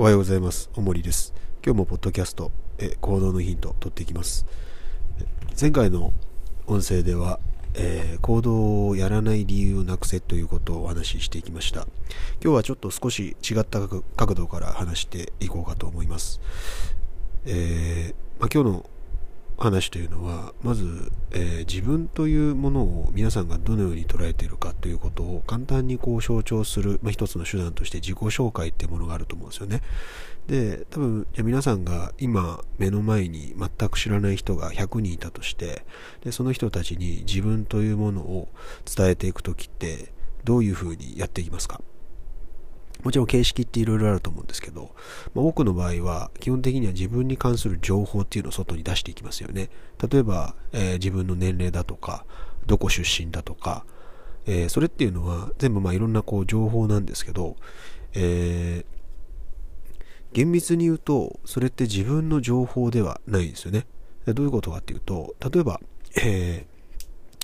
おはようございます。おもりです。今日もポッドキャスト、え行動のヒント取っていきます。前回の音声では、えー、行動をやらない理由をなくせということをお話ししていきました。今日はちょっと少し違った角度から話していこうかと思います。えー、まあ、今日の話というのはまず、えー、自分というものを皆さんがどのように捉えているかということを簡単にこう象徴する、まあ、一つの手段として自己紹介っていうものがあると思うんですよね。で多分じゃ皆さんが今目の前に全く知らない人が100人いたとしてでその人たちに自分というものを伝えていく時ってどういうふうにやっていきますか？もちろん形式っていろいろあると思うんですけど、まあ、多くの場合は基本的には自分に関する情報っていうのを外に出していきますよね。例えば、えー、自分の年齢だとか、どこ出身だとか、えー、それっていうのは全部まあいろんなこう情報なんですけど、えー、厳密に言うと、それって自分の情報ではないんですよね。どういうことかっていうと、例えば、えー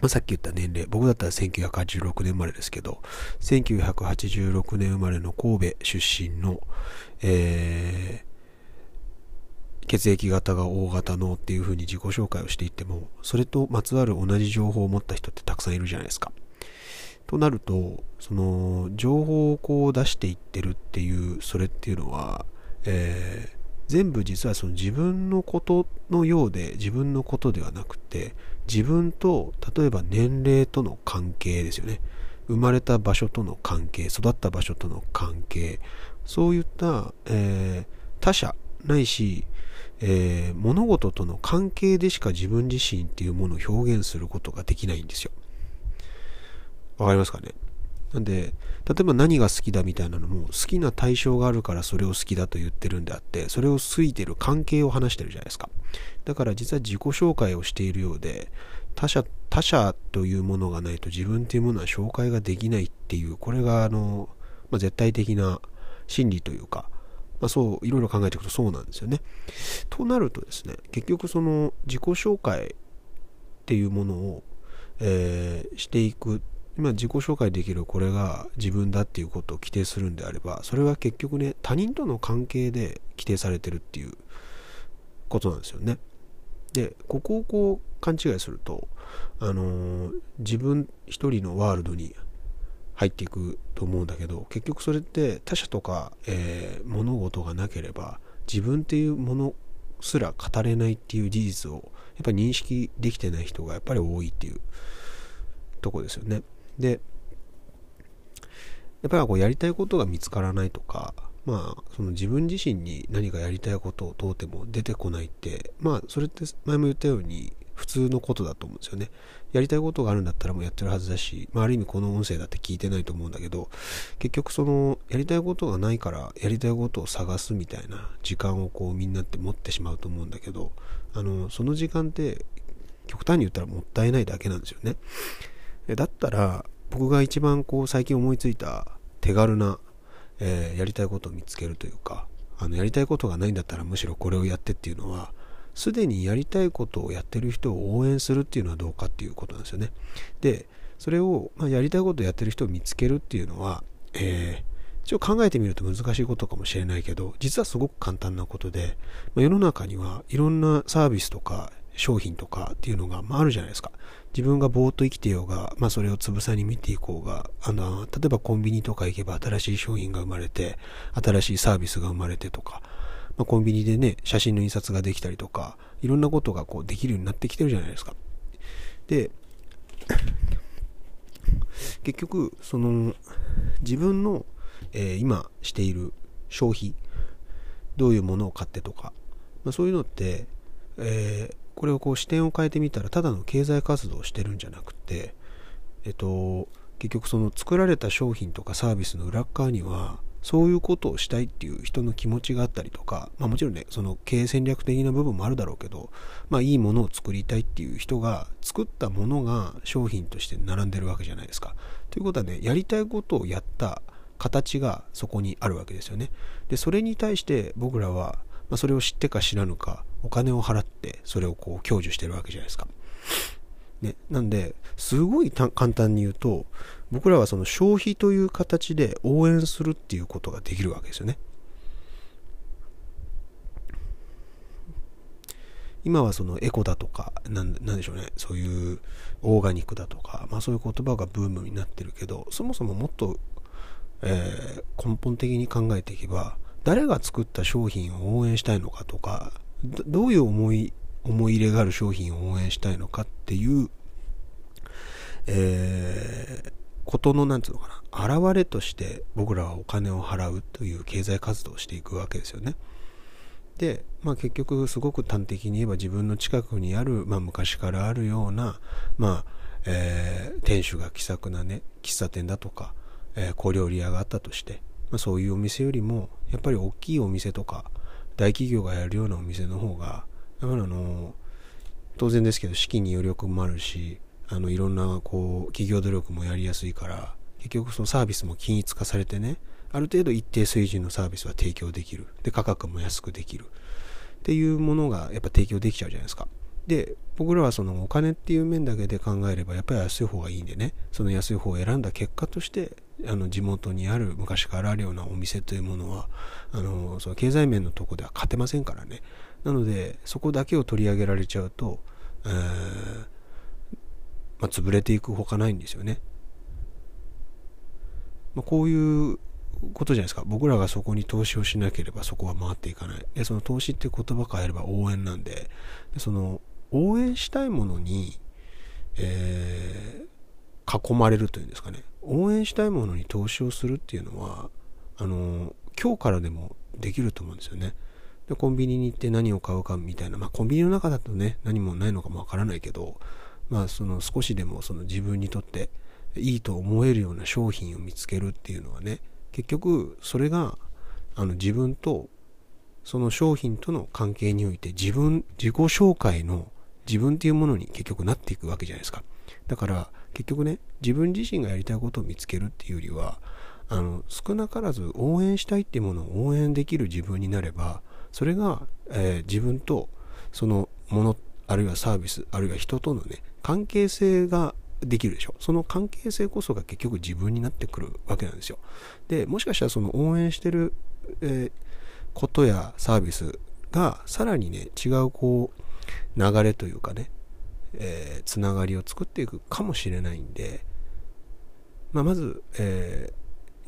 まあ、さっき言った年齢、僕だったら1986年生まれですけど、1986年生まれの神戸出身の、えー、血液型が O 型のっていう風に自己紹介をしていっても、それとまつわる同じ情報を持った人ってたくさんいるじゃないですか。となると、その、情報をこう出していってるっていう、それっていうのは、えー、全部実はその自分のことのようで自分のことではなくて自分と例えば年齢との関係ですよね。生まれた場所との関係育った場所との関係そういった、えー、他者ないし、えー、物事との関係でしか自分自身っていうものを表現することができないんですよ。わかりますかね？なんで、例えば何が好きだみたいなのも、好きな対象があるからそれを好きだと言ってるんであって、それを好いてる関係を話してるじゃないですか。だから実は自己紹介をしているようで、他者、他者というものがないと自分というものは紹介ができないっていう、これがあの、まあ、絶対的な心理というか、まあ、そう、いろいろ考えていくとそうなんですよね。となるとですね、結局その自己紹介っていうものを、えー、していく今自己紹介できるこれが自分だっていうことを規定するんであればそれは結局ね他人との関係で規定されてるっていうことなんですよねでここをこう勘違いするとあのー、自分一人のワールドに入っていくと思うんだけど結局それって他者とか、えー、物事がなければ自分っていうものすら語れないっていう事実をやっぱり認識できてない人がやっぱり多いっていうとこですよね。で、やっぱりこうやりたいことが見つからないとか、まあ、その自分自身に何かやりたいことを問うても出てこないって、まあ、それって前も言ったように普通のことだと思うんですよね。やりたいことがあるんだったらもうやってるはずだし、まあ、ある意味この音声だって聞いてないと思うんだけど、結局その、やりたいことがないから、やりたいことを探すみたいな時間をこうみんなって持ってしまうと思うんだけど、あの、その時間って極端に言ったらもったいないだけなんですよね。だったら、僕が一番こう最近思いついた手軽な、えー、やりたいことを見つけるというか、あの、やりたいことがないんだったらむしろこれをやってっていうのは、すでにやりたいことをやってる人を応援するっていうのはどうかっていうことなんですよね。で、それを、まあ、やりたいことをやってる人を見つけるっていうのは、えー、一応考えてみると難しいことかもしれないけど、実はすごく簡単なことで、まあ、世の中にはいろんなサービスとか商品とかっていうのが、まあ、あるじゃないですか。自分がぼーっと生きてようが、まあ、それをつぶさに見ていこうが、あの、例えばコンビニとか行けば新しい商品が生まれて、新しいサービスが生まれてとか、まあ、コンビニでね、写真の印刷ができたりとか、いろんなことがこうできるようになってきてるじゃないですか。で、結局、その、自分の、えー、今している消費、どういうものを買ってとか、まあ、そういうのって、えー、これをこう視点を変えてみたらただの経済活動をしてるんじゃなくて、えっと、結局その作られた商品とかサービスの裏側にはそういうことをしたいっていう人の気持ちがあったりとか、まあもちろんね、その経営戦略的な部分もあるだろうけど、まあいいものを作りたいっていう人が作ったものが商品として並んでるわけじゃないですか。ということはね、やりたいことをやった形がそこにあるわけですよね。で、それに対して僕らはまあ、それを知ってか知らぬか、お金を払ってそれをこう享受してるわけじゃないですか。ね、なんで、すごい簡単に言うと、僕らはその消費という形で応援するっていうことができるわけですよね。今はそのエコだとか、なんなんでしょうね、そういうオーガニックだとか、まあそういう言葉がブームになってるけど、そもそももっと、えー、根本的に考えていけば、誰が作った商品を応援したいのかとか、どういう思い、思い入れがある商品を応援したいのかっていう、えー、ことの、なんつうのかな、現れとして僕らはお金を払うという経済活動をしていくわけですよね。で、まあ結局すごく端的に言えば自分の近くにある、まあ昔からあるような、まあ、えー、店主が気さくなね、喫茶店だとか、えー、小料理屋があったとして、まあそういうお店よりも、やっぱり大きいお店とか、大企業がやるようなお店の方が、だからあの、当然ですけど資金に余力もあるし、あのいろんなこう企業努力もやりやすいから結局そのサービスも均一化されてねある程度一定水準のサービスは提供できる。で価格も安くできる。っていうものがやっぱ提供できちゃうじゃないですか。で僕らはそのお金っていう面だけで考えればやっぱり安い方がいいんでねその安い方を選んだ結果としてあの地元にある昔からあるようなお店というものはあのその経済面のとこでは勝てませんからねなのでそこだけを取り上げられちゃうと、えーまあ、潰れていくほかないんですよね。まあ、こういうことじゃないですか。僕らがそこに投資をしなければそこは回っていかない。で、その投資って言葉変えれば応援なんで、でその応援したいものに、えー、囲まれるというんですかね。応援したいものに投資をするっていうのは、あの、今日からでもできると思うんですよね。で、コンビニに行って何を買うかみたいな、まあコンビニの中だとね、何もないのかもわからないけど、まあ、その少しでもその自分にとっていいと思えるような商品を見つけるっていうのはね結局それがあの自分とその商品との関係において自分自己紹介の自分っていうものに結局なっていくわけじゃないですかだから結局ね自分自身がやりたいことを見つけるっていうよりはあの少なからず応援したいっていうものを応援できる自分になればそれが、えー、自分とそのものあるいはサービスあるいは人とのね関係性ができるでしょ。その関係性こそが結局自分になってくるわけなんですよ。で、もしかしたらその応援してる、えー、ことやサービスがさらにね、違うこう、流れというかね、えー、つながりを作っていくかもしれないんで、まあ、まず、えー、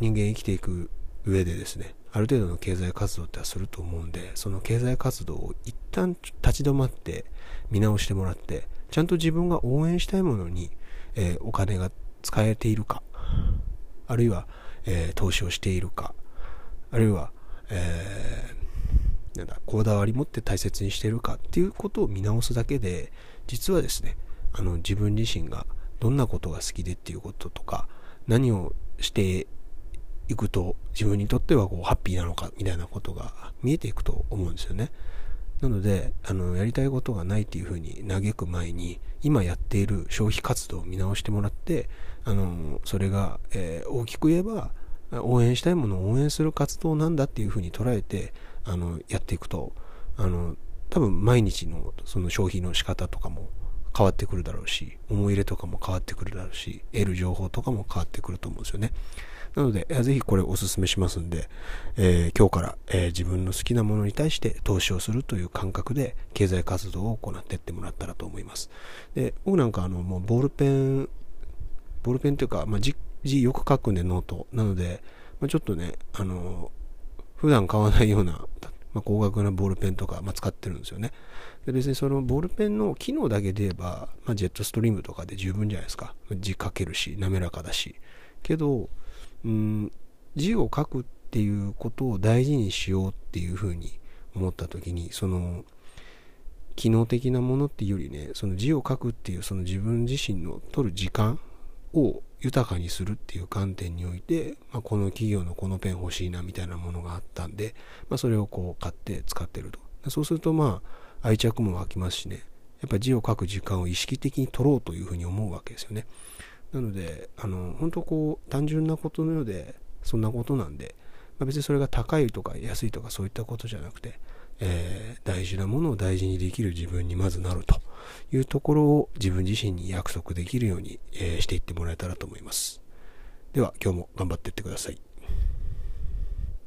人間生きていく上でですね、ある程度の経済活動ってはすると思うんで、その経済活動を一旦立ち止まって見直してもらって、ちゃんと自分が応援したいものに、えー、お金が使えているか、あるいは、えー、投資をしているか、あるいは、えー、なんだ、こだわり持って大切にしてるかっていうことを見直すだけで、実はですね、あの、自分自身がどんなことが好きでっていうこととか、何をしていくと自分にとってはこうハッピーなのかみたいなことが見えていくと思うんですよね。なので、あの、やりたいことがないっていうふうに嘆く前に、今やっている消費活動を見直してもらって、あの、それが、えー、大きく言えば、応援したいものを応援する活動なんだっていうふうに捉えて、あの、やっていくと、あの、多分毎日のその消費の仕方とかも変わってくるだろうし、思い入れとかも変わってくるだろうし、得る情報とかも変わってくると思うんですよね。なので、ぜひこれお勧めしますんで、えー、今日から、えー、自分の好きなものに対して投資をするという感覚で経済活動を行っていってもらったらと思います。で、僕なんかあの、もうボールペン、ボールペンというか、まあ、字、字よく書くんでノート。なので、まあ、ちょっとね、あの、普段買わないような、まあ、高額なボールペンとか、まあ、使ってるんですよね。で別にそのボールペンの機能だけで言えば、まあ、ジェットストリームとかで十分じゃないですか。字書けるし、滑らかだし。けど、うん、字を書くっていうことを大事にしようっていうふうに思った時にその機能的なものっていうよりねその字を書くっていうその自分自身の取る時間を豊かにするっていう観点において、まあ、この企業のこのペン欲しいなみたいなものがあったんで、まあ、それをこう買って使ってると。そうするとまあ愛着も湧きますしね。やっぱ字を書く時間を意識的に取ろうというふうに思うわけですよね。なので、あの、本当こう、単純なことのようで、そんなことなんで、まあ、別にそれが高いとか安いとかそういったことじゃなくて、えー、大事なものを大事にできる自分にまずなるというところを自分自身に約束できるように、えー、していってもらえたらと思います。では今日も頑張っていってください。